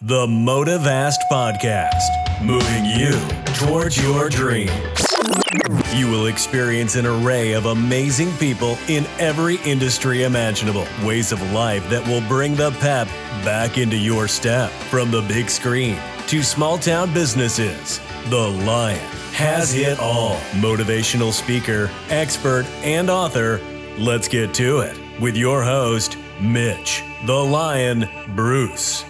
The Motivast Podcast, moving you towards your dreams. You will experience an array of amazing people in every industry imaginable, ways of life that will bring the pep back into your step. From the big screen to small town businesses, The Lion has it all. Motivational speaker, expert, and author. Let's get to it with your host, Mitch, the Lion Bruce.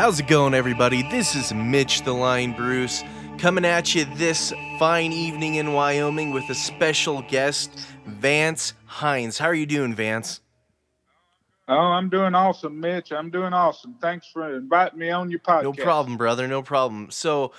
How's it going, everybody? This is Mitch the Lion Bruce coming at you this fine evening in Wyoming with a special guest, Vance Hinds. How are you doing, Vance? Oh, I'm doing awesome, Mitch. I'm doing awesome. Thanks for inviting me on your podcast. No problem, brother. No problem. So,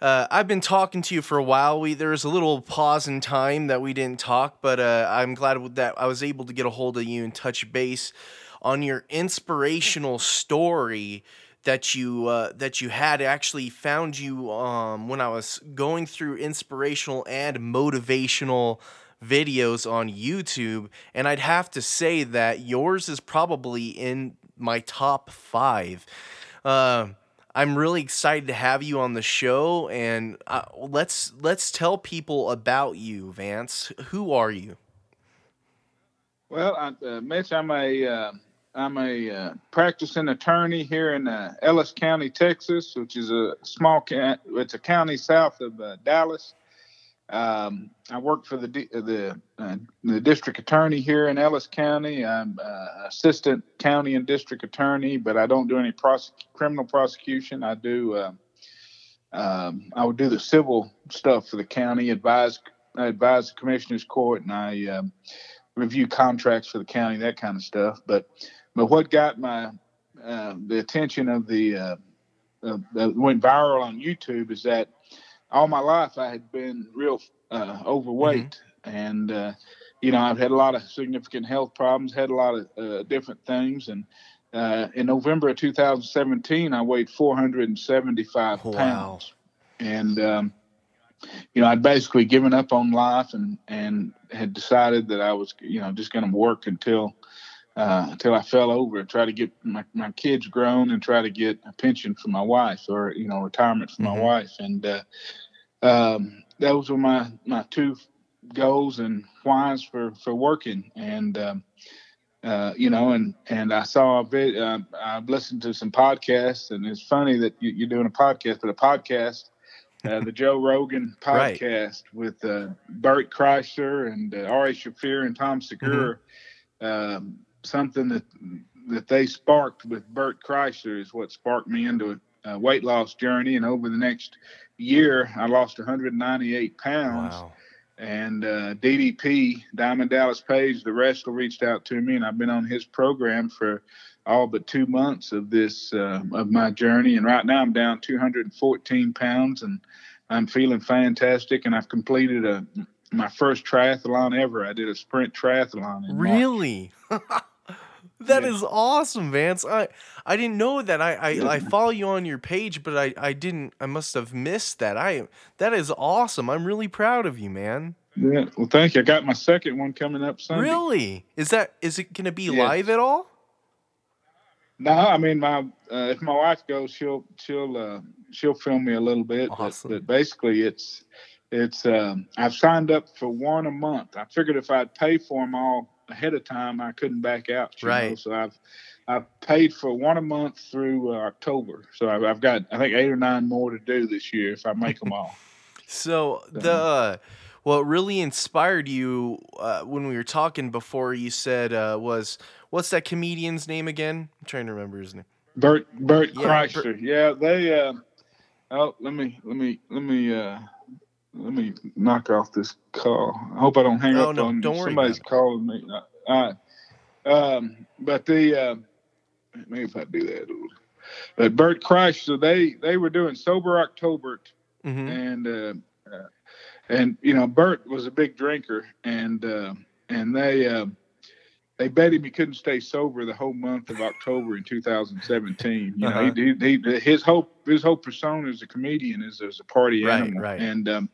uh, I've been talking to you for a while. We there was a little pause in time that we didn't talk, but uh, I'm glad that I was able to get a hold of you and touch base on your inspirational story that you uh, that you had actually found you um, when I was going through inspirational and motivational videos on YouTube, and I'd have to say that yours is probably in my top five. Uh, I'm really excited to have you on the show, and uh, let's let's tell people about you, Vance. Who are you? Well, uh, Mitch, I'm a uh, I'm a uh, practicing attorney here in uh, Ellis County, Texas, which is a small county, it's a county south of uh, Dallas. Um, I work for the the uh, the district attorney here in Ellis County. I'm uh, assistant county and district attorney, but I don't do any prosec- criminal prosecution. I do uh, um, I would do the civil stuff for the county, advise I advise the commissioner's court, and I um, review contracts for the county, that kind of stuff. But but what got my uh, the attention of the uh, uh, that went viral on YouTube is that all my life I had been real uh, overweight, mm-hmm. and uh, you know I've had a lot of significant health problems, had a lot of uh, different things, and in November of 2017 I weighed 475 wow. pounds, and um, you know I'd basically given up on life and and had decided that I was you know just going to work until uh, until I fell over try to get my, my kids grown and try to get a pension for my wife or you know retirement for mm-hmm. my wife and uh, um, those were my my two goals and whys for for working and um, uh, you know and and I saw a bit uh, I listened to some podcasts and it's funny that you, are doing a podcast but a podcast uh, the Joe Rogan podcast right. with uh, Bert Kreischer and uh, Ari Shaffir and Tom Segura. Mm-hmm. Um, something that that they sparked with Bert Kreischer is what sparked me into a weight loss journey. And over the next year, I lost 198 pounds. Wow. And uh, DDP, Diamond Dallas Page, the wrestler, reached out to me, and I've been on his program for all but two months of this uh, of my journey. And right now, I'm down 214 pounds, and I'm feeling fantastic. And I've completed a my first triathlon ever. I did a sprint triathlon. really? That yeah. is awesome, Vance. I I didn't know that. I, I, I follow you on your page, but I, I didn't. I must have missed that. I that is awesome. I'm really proud of you, man. Yeah. Well, thank you. I got my second one coming up Sunday. Really? Is that is it going to be yeah. live at all? No, I mean my uh, if my wife goes, she'll she'll uh, she'll film me a little bit. Awesome. But, but basically, it's it's um, I've signed up for one a month. I figured if I'd pay for them all ahead of time, I couldn't back out. right. Know? So I've I've paid for one a month through uh, October. So I've, I've, got I think eight or nine more to do this year if I make them all. so, so the uh, what really inspired you uh, when we were talking before you said uh, was what's that comedian's name again? I'm trying to remember his name. Bert Bert yeah, Kreischer. Bert. Yeah, they. Uh, oh, let me let me let me uh, let me knock off this call. I hope I don't hang oh, up no, on don't Somebody's calling me. All right. Um, but the uh, maybe if I do that. But Bert Kreischer, so they they were doing sober October, mm-hmm. and uh, uh, and you know Bert was a big drinker, and uh, and they uh, they bet him he couldn't stay sober the whole month of October in 2017. You uh-huh. know, he, he, he, his whole his whole persona as a comedian is as a party right, animal, right. and um,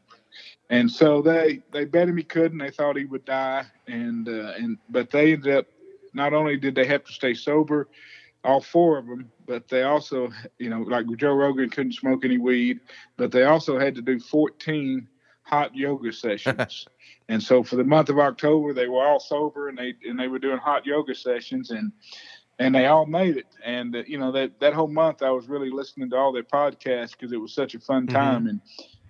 and so they they bet him he couldn't. They thought he would die, and uh, and but they ended up not only did they have to stay sober, all four of them, but they also, you know, like Joe Rogan couldn't smoke any weed, but they also had to do 14 hot yoga sessions. and so for the month of October, they were all sober and they and they were doing hot yoga sessions and and they all made it. And uh, you know that that whole month, I was really listening to all their podcasts because it was such a fun mm-hmm. time. Mm-hmm. And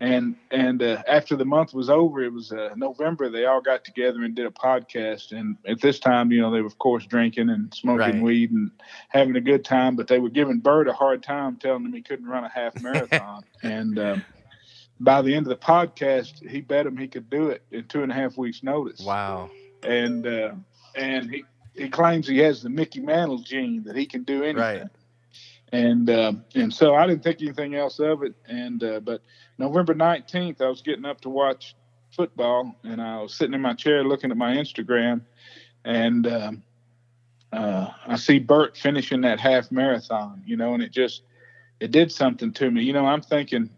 and and uh, after the month was over, it was uh, November. They all got together and did a podcast. And at this time, you know, they were of course drinking and smoking right. weed and having a good time. But they were giving Bert a hard time, telling him he couldn't run a half marathon. and um, by the end of the podcast, he bet him he could do it in two and a half weeks' notice. Wow! And uh, and he he claims he has the Mickey Mantle gene that he can do anything. Right and uh, and so I didn't think anything else of it. And uh, but November nineteenth, I was getting up to watch football, and I was sitting in my chair looking at my Instagram, and um, uh, I see Bert finishing that half marathon, you know, and it just it did something to me. You know, I'm thinking,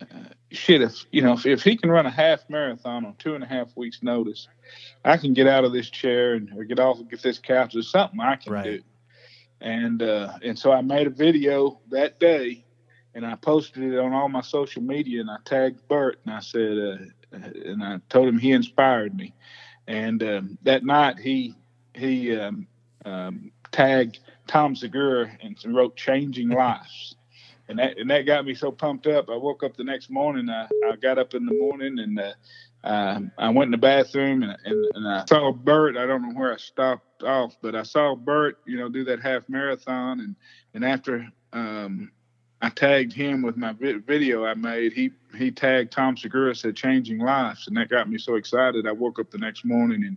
uh, shit, if you know if, if he can run a half marathon on two and a half weeks' notice, I can get out of this chair and or get off and get this couch. There's something I can right. do and uh, and so I made a video that day, and I posted it on all my social media, and I tagged Bert, and I said, uh, and I told him he inspired me, and um, that night he he um, um, tagged Tom Segura and wrote "Changing Lives." And that, and that got me so pumped up. I woke up the next morning. I, I got up in the morning and uh, um, I went in the bathroom and, and, and, I saw Bert. I don't know where I stopped off, but I saw Bert, you know, do that half marathon. And, and after um, I tagged him with my vi- video I made, he, he tagged Tom Segura, said changing lives. And that got me so excited. I woke up the next morning and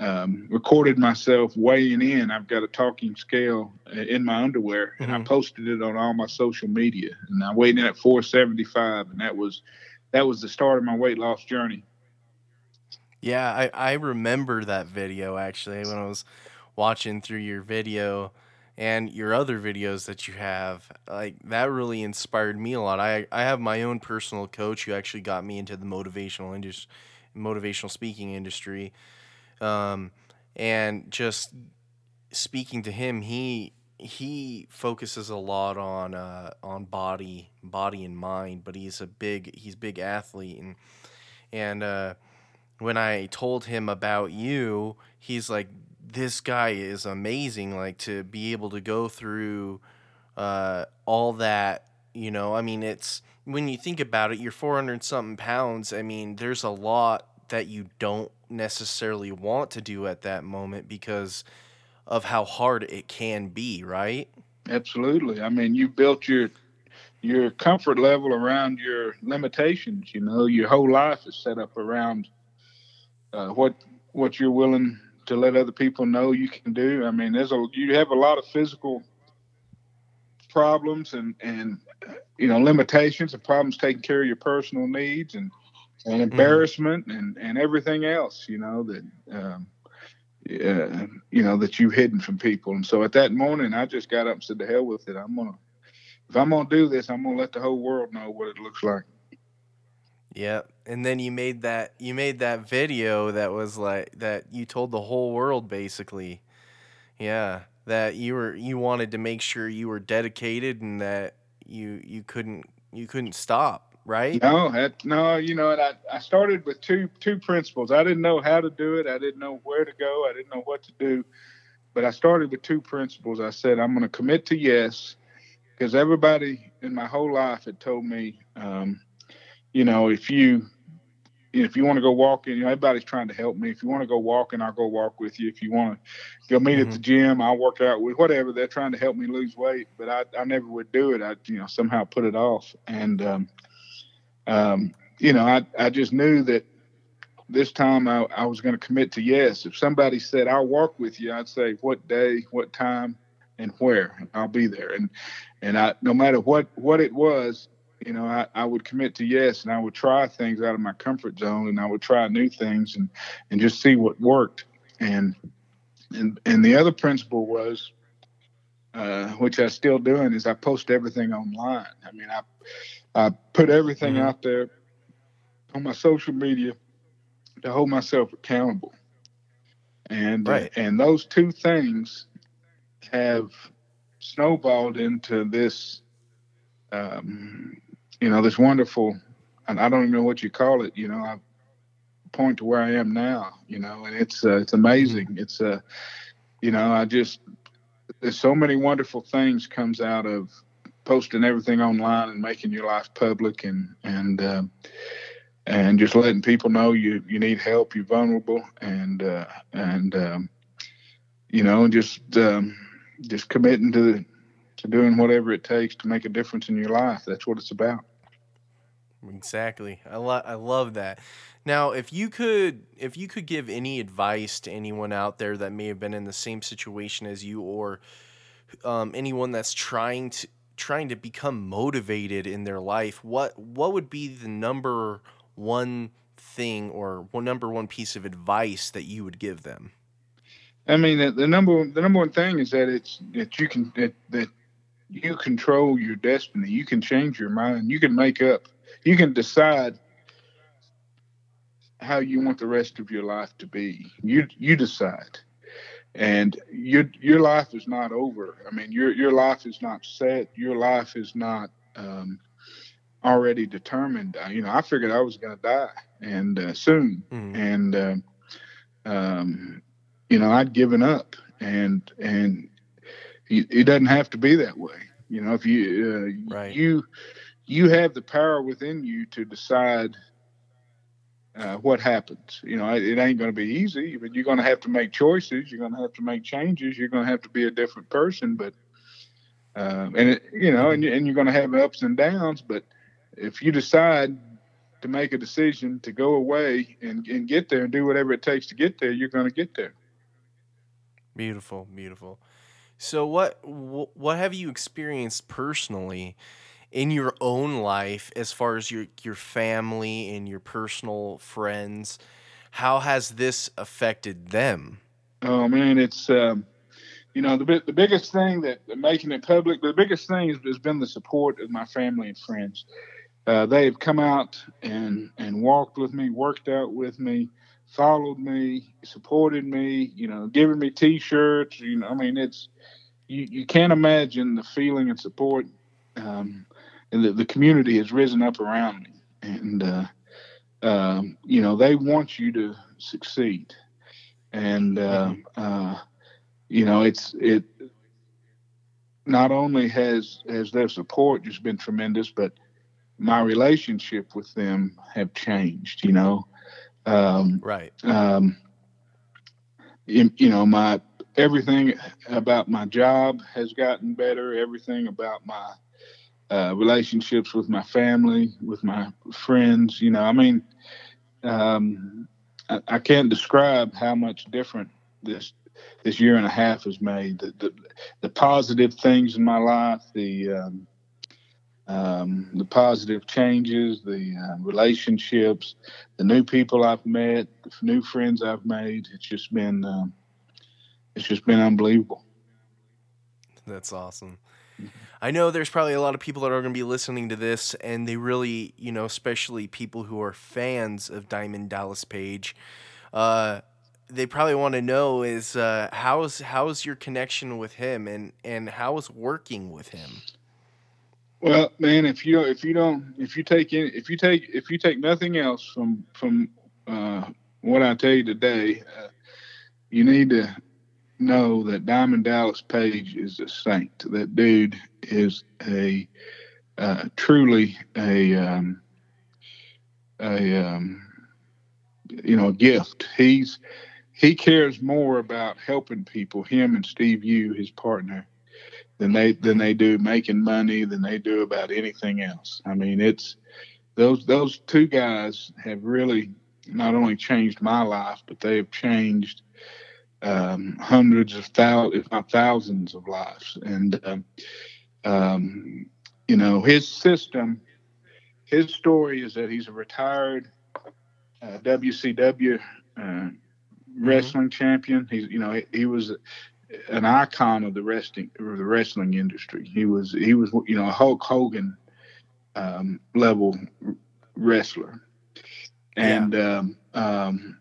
um, recorded myself weighing in. I've got a talking scale in my underwear and mm-hmm. I posted it on all my social media. And I weighed in at 475. And that was, that was the start of my weight loss journey. Yeah, I, I remember that video actually when I was watching through your video and your other videos that you have. Like that really inspired me a lot. I, I have my own personal coach who actually got me into the motivational industry, motivational speaking industry. Um, and just speaking to him, he he focuses a lot on uh, on body body and mind, but he's a big he's big athlete and and uh, when I told him about you, he's like, this guy is amazing. Like to be able to go through uh, all that, you know, I mean, it's when you think about it, you're 400 something pounds. I mean, there's a lot that you don't necessarily want to do at that moment because of how hard it can be, right? Absolutely. I mean, you built your your comfort level around your limitations. You know, your whole life is set up around uh, what what you're willing to let other people know you can do. I mean, there's a you have a lot of physical problems and and you know limitations and problems taking care of your personal needs and and mm-hmm. embarrassment mm. and and everything else. You know that. Um, uh, you know that you've hidden from people, and so at that morning, I just got up and said, "To hell with it! I'm gonna, if I'm gonna do this, I'm gonna let the whole world know what it looks like." Yeah, and then you made that you made that video that was like that you told the whole world basically. Yeah, that you were you wanted to make sure you were dedicated and that you you couldn't you couldn't stop, right? No, that, no, you know, I I started with two two principles. I didn't know how to do it. I didn't know where to go. I didn't know what to do. But I started with two principles. I said I'm going to commit to yes because everybody in my whole life had told me um, you know, if you if you want to go walking, you know, everybody's trying to help me. If you want to go walking, I'll go walk with you. If you want to go meet mm-hmm. at the gym, I'll work out with whatever. They're trying to help me lose weight, but I, I never would do it. I, you know, somehow put it off. And, um, um, you know, I, I just knew that this time I, I was going to commit to yes. If somebody said, I'll walk with you, I'd say what day, what time, and where. I'll be there. And, and I, no matter what, what it was, you know, I, I would commit to yes, and I would try things out of my comfort zone, and I would try new things and and just see what worked. And and and the other principle was, uh, which I'm still doing, is I post everything online. I mean, I I put everything mm-hmm. out there on my social media to hold myself accountable. And right. uh, and those two things have snowballed into this, um, you know, this wonderful, and I don't even know what you call it. You know, I point to where I am now. You know, and it's uh, it's amazing. Mm-hmm. It's uh, you know, I just there's so many wonderful things comes out of posting everything online and making your life public and and uh, and just letting people know you you need help, you're vulnerable, and uh, and um, you know, just um, just committing to to doing whatever it takes to make a difference in your life. That's what it's about. Exactly. I lo- I love that. Now, if you could if you could give any advice to anyone out there that may have been in the same situation as you or um, anyone that's trying to trying to become motivated in their life, what what would be the number one thing or one number one piece of advice that you would give them? I mean, the, the number the number one thing is that it's that you can that, that you control your destiny. You can change your mind. You can make up. You can decide how you want the rest of your life to be. You you decide, and your your life is not over. I mean, your your life is not set. Your life is not um, already determined. Uh, you know, I figured I was going to die and uh, soon, mm. and uh, um, you know, I'd given up, and and it doesn't have to be that way. You know, if you uh, right. you you have the power within you to decide uh, what happens. You know, it, it ain't going to be easy, but you're going to have to make choices. You're going to have to make changes. You're going to have to be a different person. But, uh, and it, you know, and, and you're going to have ups and downs. But if you decide to make a decision to go away and, and get there and do whatever it takes to get there, you're going to get there. Beautiful, beautiful. So, what what have you experienced personally? In your own life as far as your your family and your personal friends how has this affected them? Oh man it's um, you know the the biggest thing that making it public the biggest thing has, been the support of my family and friends. Uh, they've come out and and walked with me worked out with me followed me supported me you know given me t-shirts you know i mean it's you, you can't imagine the feeling and support um, and the, the community has risen up around me, and uh, um, you know they want you to succeed, and uh, uh, you know it's it. Not only has has their support just been tremendous, but my relationship with them have changed. You know, um, right? Um, you, you know my everything about my job has gotten better. Everything about my uh, relationships with my family, with my friends. You know, I mean, um, I, I, can't describe how much different this this year and a half has made. The the, the positive things in my life, the um, um, the positive changes, the uh, relationships, the new people I've met, the new friends I've made. It's just been um, it's just been unbelievable. That's awesome. I know there's probably a lot of people that are going to be listening to this, and they really, you know, especially people who are fans of Diamond Dallas Page, uh, they probably want to know is uh, how's how's your connection with him, and and how's working with him. Well, man, if you if you don't if you take in, if you take if you take nothing else from from uh, what I tell you today, uh, you need to know that Diamond Dallas Page is a saint. That dude is a uh, truly a um, a um, you know a gift. He's he cares more about helping people. Him and Steve Yu, his partner, than they than they do making money. Than they do about anything else. I mean, it's those those two guys have really not only changed my life, but they have changed um, hundreds of thousands, if not thousands, of lives. And um, um, you know, his system, his story is that he's a retired uh, WCW uh, mm-hmm. wrestling mm-hmm. champion. He's, you know, he, he, was an icon of the wrestling of the wrestling industry. He was, he was, you know, a Hulk Hogan um, level wrestler. And yeah. Um, um,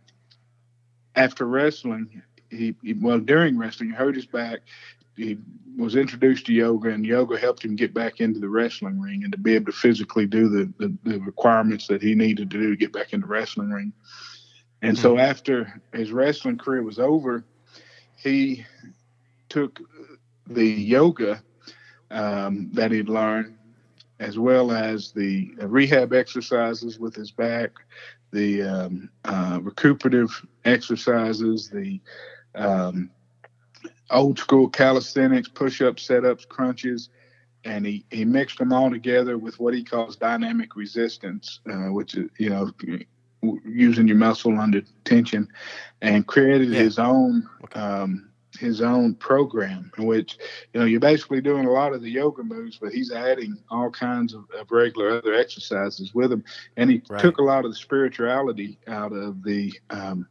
after wrestling, he, he well during wrestling, he hurt his back, he was introduced to yoga, and yoga helped him get back into the wrestling ring and to be able to physically do the the, the requirements that he needed to do to get back in the wrestling ring. And mm-hmm. so after his wrestling career was over, he took the yoga um, that he'd learned, as well as the rehab exercises with his back, the um, uh, recuperative exercises, the um, old school calisthenics, push ups, set ups, crunches, and he, he mixed them all together with what he calls dynamic resistance, uh, which is, you know, using your muscle under tension, and created yeah. his own. Um, his own program in which you know you're basically doing a lot of the yoga moves but he's adding all kinds of, of regular other exercises with them and he right. took a lot of the spirituality out of the um,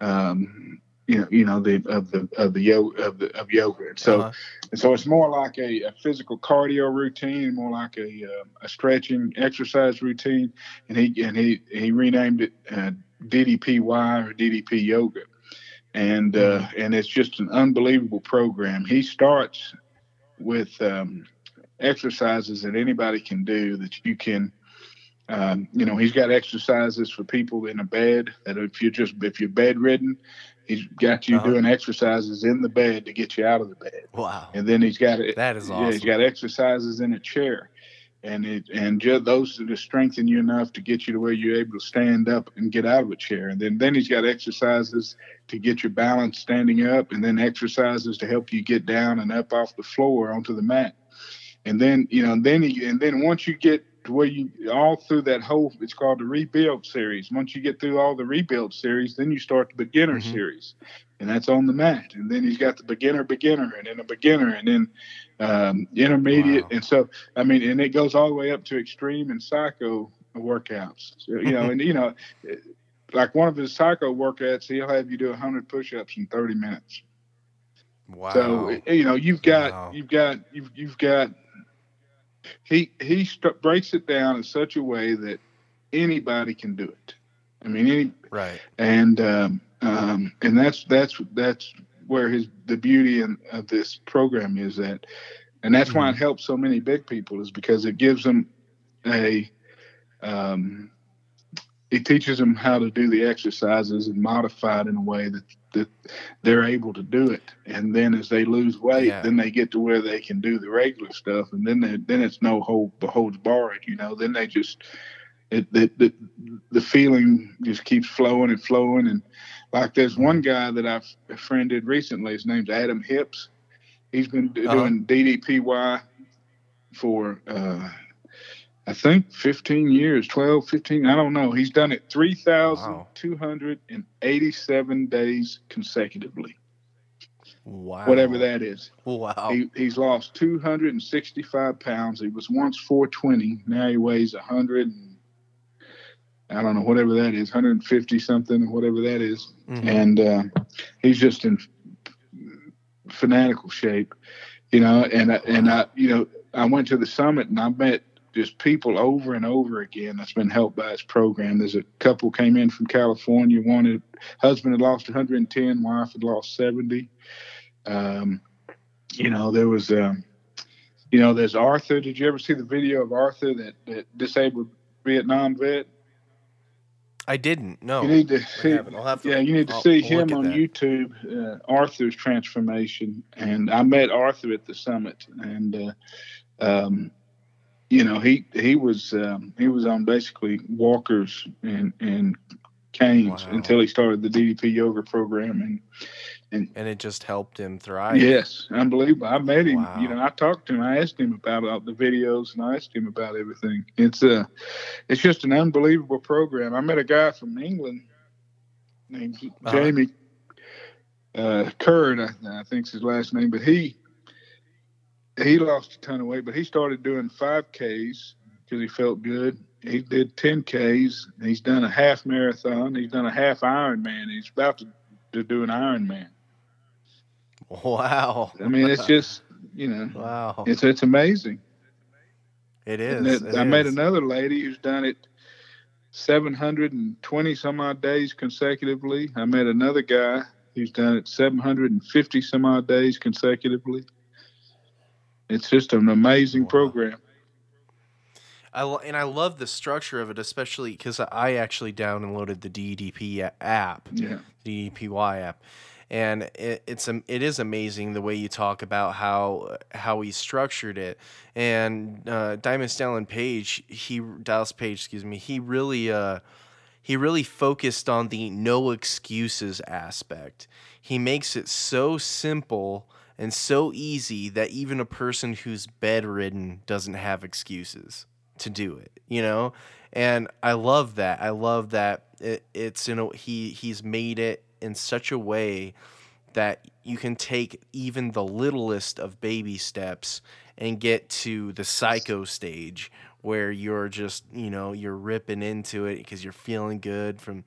um, you know, you know the of the of the yoga of the of yoga. So, uh-huh. and so it's more like a, a, physical cardio routine, more like a uh, a stretching exercise routine. And he and he he renamed it uh, DDPY or DDP Yoga, and uh, mm-hmm. and it's just an unbelievable program. He starts with um, exercises that anybody can do that you can. Um, you know, he's got exercises for people in a bed that if you're just if you're bedridden, He's got you uh-huh. doing exercises in the bed to get you out of the bed. Wow. And then he's got it. That is awesome. Yeah, he's got exercises in a chair. And it and just those to strengthen you enough to get you to where you're able to stand up and get out of a chair. And then then he's got exercises to get your balance standing up, and then exercises to help you get down and up off the floor onto the mat. And then you know, and then he, and then once you get to where you all through that whole it's called the rebuild series. Once you get through all the rebuild series then you start the beginner mm-hmm. series. And that's on the mat. And then he's got the beginner beginner and then a beginner and then um, intermediate. Wow. and so i mean and it goes all the way up to extreme and psycho workouts. So, you know and you know like one of his psycho workouts he'll have you do 100 push-ups in 30 minutes. Wow. so you know you've got wow. you've got you've, you've got he he st- breaks it down in such a way that anybody can do it. I mean, any right, and um, um, and that's that's that's where his the beauty in, of this program is that, and that's mm-hmm. why it mm-hmm. helps so many big people is because it gives them a um, it teaches them how to do the exercises and modify it in a way that that they're able to do it. And then as they lose weight, yeah. then they get to where they can do the regular stuff, and then they, then it's no hold holds barred. You know, then they just it the, the the feeling just keeps flowing and flowing. And like there's one guy that I've befriended recently. His name's Adam Hips. He's been uh-huh. doing DDPY for uh, I think 15 years, 12, 15, I don't know. He's done it 3,287 days consecutively. Wow. Whatever that is. Wow. He, he's lost 265 pounds. He was once 420. Now he weighs 100. I don't know, whatever that is, 150 something, whatever that is. Mm-hmm. And uh, he's just in fanatical shape, you know. And, and I, you know, I went to the summit and I met just people over and over again that's been helped by his program. There's a couple came in from California. One husband had lost 110, wife had lost 70. Um, you know, there was, um, you know, there's Arthur. Did you ever see the video of Arthur, that, that disabled Vietnam vet? I didn't. No, you need to see. To, yeah, you need to I'll, see I'll him on that. YouTube. Uh, Arthur's transformation, and I met Arthur at the summit, and uh, um, you know, he he was um, he was on basically walkers and and canes wow. until he started the DDP yoga program and and and it just helped him thrive. Yes, unbelievable. I met him. Wow. You know, I talked to him. I asked him about all the videos and I asked him about everything. It's a, uh, it's just an unbelievable program. I met a guy from England named uh-huh. Jamie uh, Curd. I, I think's his last name, but he he lost a ton of weight, but he started doing 5Ks because he felt good. He did 10Ks. He's done a half marathon. He's done a half Ironman. He's about to, to do an Ironman. Wow. I mean, it's just, you know, wow. It's, it's amazing. It is. It, I is. met another lady who's done it 720 some odd days consecutively. I met another guy who's done it 750 some odd days consecutively. It's just an amazing wow. program. I lo- and I love the structure of it, especially because I actually downloaded the DDP app, yeah, DDPY app, and it, it's it is amazing the way you talk about how how he structured it. And uh, Diamond Stalin Page, he Dallas Page, excuse me, he really uh, he really focused on the no excuses aspect. He makes it so simple and so easy that even a person who's bedridden doesn't have excuses to do it, you know? And I love that. I love that it, it's you know he he's made it in such a way that you can take even the littlest of baby steps and get to the psycho stage where you're just, you know, you're ripping into it because you're feeling good from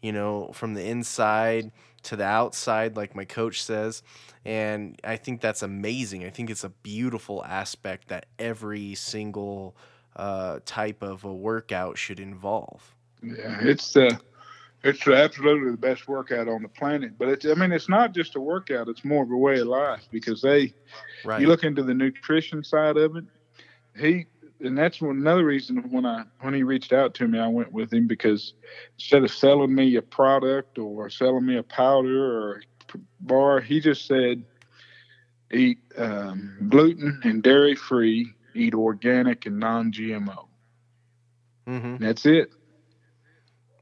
you know, from the inside to the outside, like my coach says. And I think that's amazing. I think it's a beautiful aspect that every single uh, type of a workout should involve. Yeah, it's uh, it's absolutely the best workout on the planet. But it's I mean it's not just a workout; it's more of a way of life because they, right. you look into the nutrition side of it. He and that's one, another reason when I when he reached out to me, I went with him because instead of selling me a product or selling me a powder or a bar, he just said eat um, gluten and dairy free eat organic and non-GMO. Mm-hmm. That's it.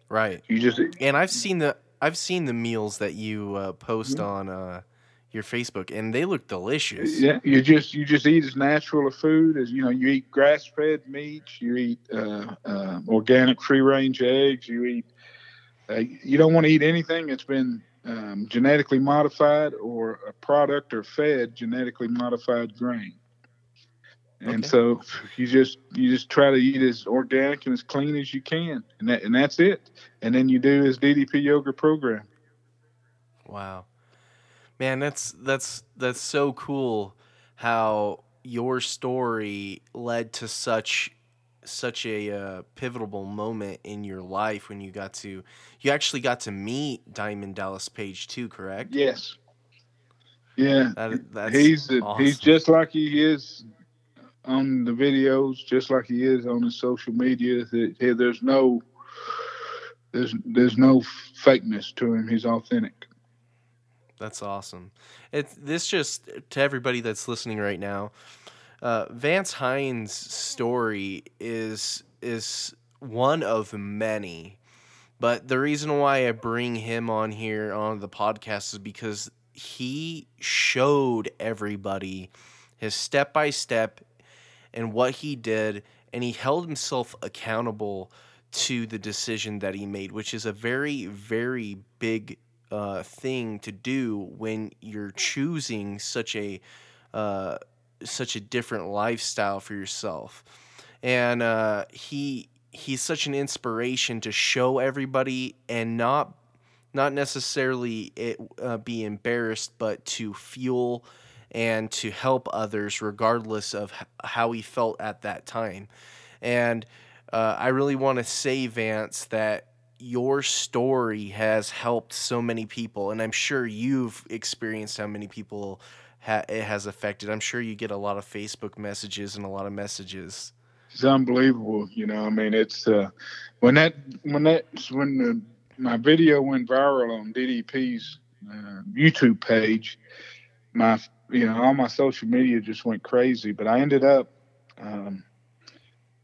Right. You just and I've seen the I've seen the meals that you uh, post mm-hmm. on uh, your Facebook, and they look delicious. Yeah, you just you just eat as natural a food as you know. You eat grass-fed meats. You eat uh, uh organic, free-range eggs. You eat. Uh, you don't want to eat anything that's been um, genetically modified or a product or fed genetically modified grain. And okay. so you just you just try to eat as organic and as clean as you can, and that and that's it. And then you do this DDP yoga program. Wow, man, that's that's that's so cool. How your story led to such such a uh, pivotal moment in your life when you got to you actually got to meet Diamond Dallas Page too, correct? Yes. Yeah, that, he's awesome. he's just like he is on the videos, just like he is on his social media. That there's no there's there's no fakeness to him. He's authentic. That's awesome. It's this just to everybody that's listening right now. Uh, Vance Hinds' story is is one of many, but the reason why I bring him on here on the podcast is because he showed everybody his step by step and what he did, and he held himself accountable to the decision that he made, which is a very, very big uh, thing to do when you're choosing such a uh, such a different lifestyle for yourself. And uh, he he's such an inspiration to show everybody and not not necessarily it, uh, be embarrassed, but to fuel and to help others regardless of how he felt at that time. And uh, I really want to say, Vance, that your story has helped so many people, and I'm sure you've experienced how many people ha- it has affected. I'm sure you get a lot of Facebook messages and a lot of messages. It's unbelievable, you know. I mean, it's uh, when that when that when the, my video went viral on DDP's uh, YouTube page, my you know, all my social media just went crazy. But I ended up, um,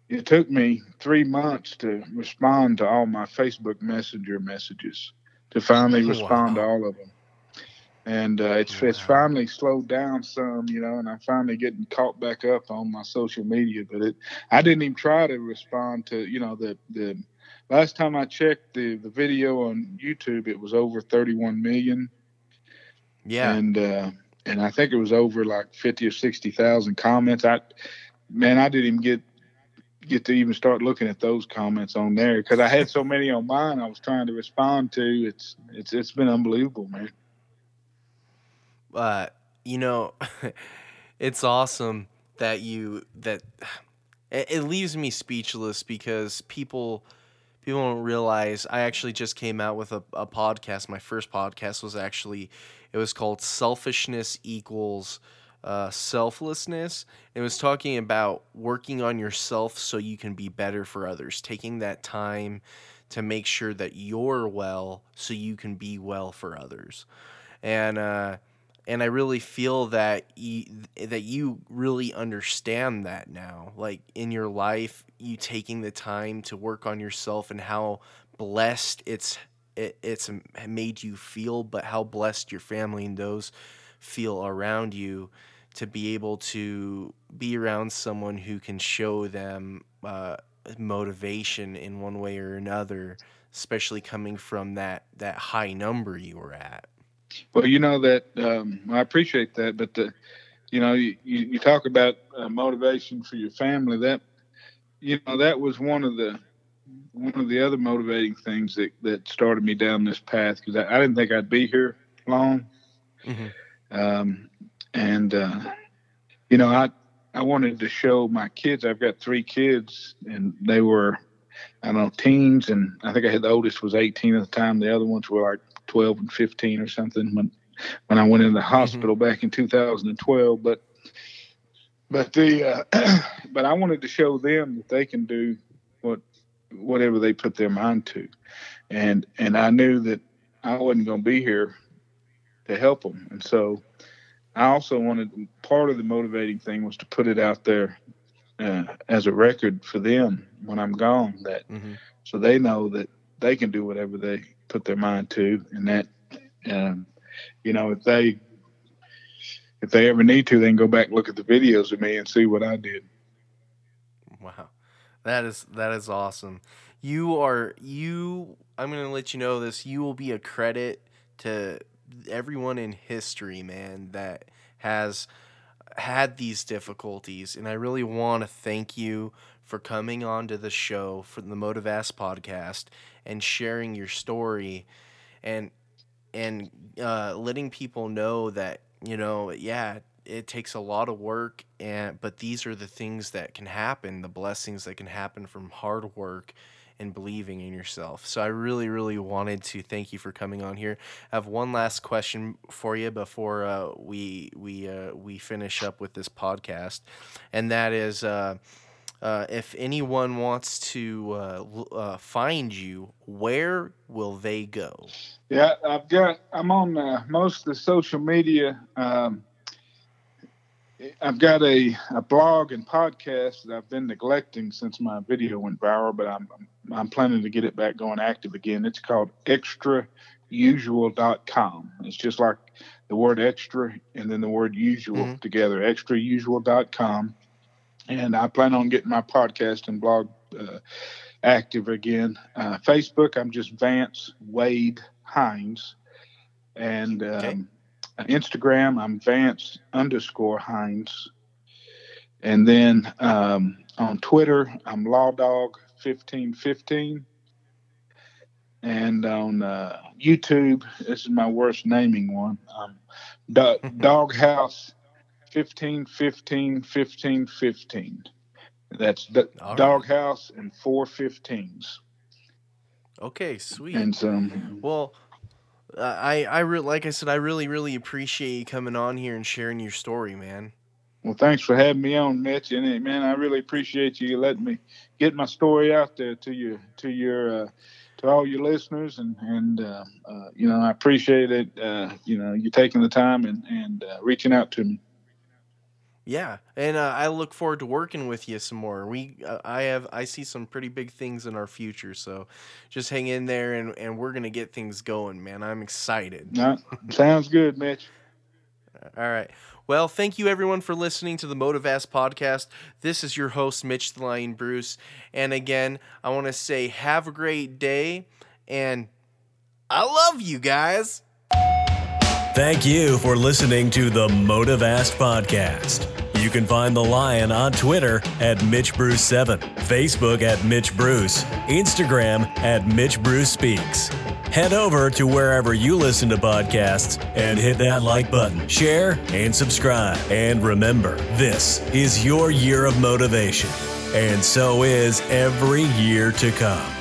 it took me three months to respond to all my Facebook Messenger messages to finally oh, respond wow. to all of them. And uh, it's wow. it's finally slowed down some, you know, and I'm finally getting caught back up on my social media. But it, I didn't even try to respond to, you know, the the last time I checked the the video on YouTube, it was over 31 million. Yeah. And uh, and I think it was over like fifty or sixty thousand comments. I man, I didn't even get get to even start looking at those comments on there because I had so many on mine. I was trying to respond to. It's it's it's been unbelievable, man. Uh, you know, it's awesome that you that it, it leaves me speechless because people people don't realize I actually just came out with a, a podcast. My first podcast was actually it was called Selfishness Equals uh, Selflessness. It was talking about working on yourself so you can be better for others, taking that time to make sure that you're well so you can be well for others. And uh, and I really feel that you, that you really understand that now. Like in your life, you taking the time to work on yourself and how blessed it's it, it's made you feel, but how blessed your family and those feel around you to be able to be around someone who can show them uh, motivation in one way or another, especially coming from that that high number you were at. Well, you know that um, I appreciate that, but the, you know, you, you talk about uh, motivation for your family. That you know that was one of the one of the other motivating things that that started me down this path because I, I, didn't think I'd be here long, mm-hmm. um, and uh, you know I I wanted to show my kids. I've got three kids, and they were I don't know teens, and I think I had the oldest was 18 at the time. The other ones were like 12 and 15 or something when when I went into the mm-hmm. hospital mm-hmm. back in 2012. But but the uh, but I wanted to show them that they can do what whatever they put their mind to, and and I knew that I wasn't going to be here to help them, and so I also wanted part of the motivating thing was to put it out there uh, as a record for them when I'm gone that mm-hmm. so they know that they can do whatever they put their mind to, and that, um, you know, if they if they ever need to, they can go back and look at the videos of me and see what I did. Wow, that is that is awesome. You are you. I'm gonna let you know this. You will be a credit to everyone in history, man, that has had these difficulties, and I really want to thank you for coming on to the show for the Motivast podcast and sharing your story and and uh, letting people know that you know yeah it takes a lot of work and but these are the things that can happen the blessings that can happen from hard work and believing in yourself. So I really, really wanted to thank you for coming on here. I have one last question for you before uh, we we uh, we finish up with this podcast, and that is. Uh, uh, if anyone wants to uh, uh, find you, where will they go? Yeah, I've got. I'm on most of the social media. Um, I've got a, a blog and podcast that I've been neglecting since my video went viral, but I'm I'm planning to get it back going active again. It's called extrausual.com. It's just like the word extra and then the word usual mm-hmm. together, extrausual.com and I plan on getting my podcast and blog uh, active again. Uh, Facebook, I'm just Vance Wade Hinds, and um, okay. Instagram, I'm Vance underscore Hinds, and then um, on Twitter, I'm Lawdog fifteen fifteen. And on uh, YouTube, this is my worst naming one. Um, Do- Doghouse 15, 15, 15, 15. That's the right. doghouse and four 15s. Okay, sweet. And so, well, I I re- like I said, I really really appreciate you coming on here and sharing your story, man. Well, thanks for having me on, Mitch. And man, I really appreciate you letting me get my story out there to you to your uh, to all your listeners, and and uh, uh, you know I appreciate it. Uh, you know you taking the time and and uh, reaching out to me. Yeah, and uh, I look forward to working with you some more. We, uh, I have, I see some pretty big things in our future. So, just hang in there, and and we're gonna get things going, man. I'm excited. sounds good, Mitch. All right. Well, thank you everyone for listening to the Motivast podcast. This is your host, Mitch the Lion Bruce, and again, I want to say have a great day, and I love you guys. Thank you for listening to the Motivast podcast. You can find the Lion on Twitter at Mitch Bruce7, Facebook at Mitch Bruce, Instagram at Mitch Bruce Speaks. Head over to wherever you listen to podcasts and hit that like button, share, and subscribe. And remember, this is your year of motivation, and so is every year to come.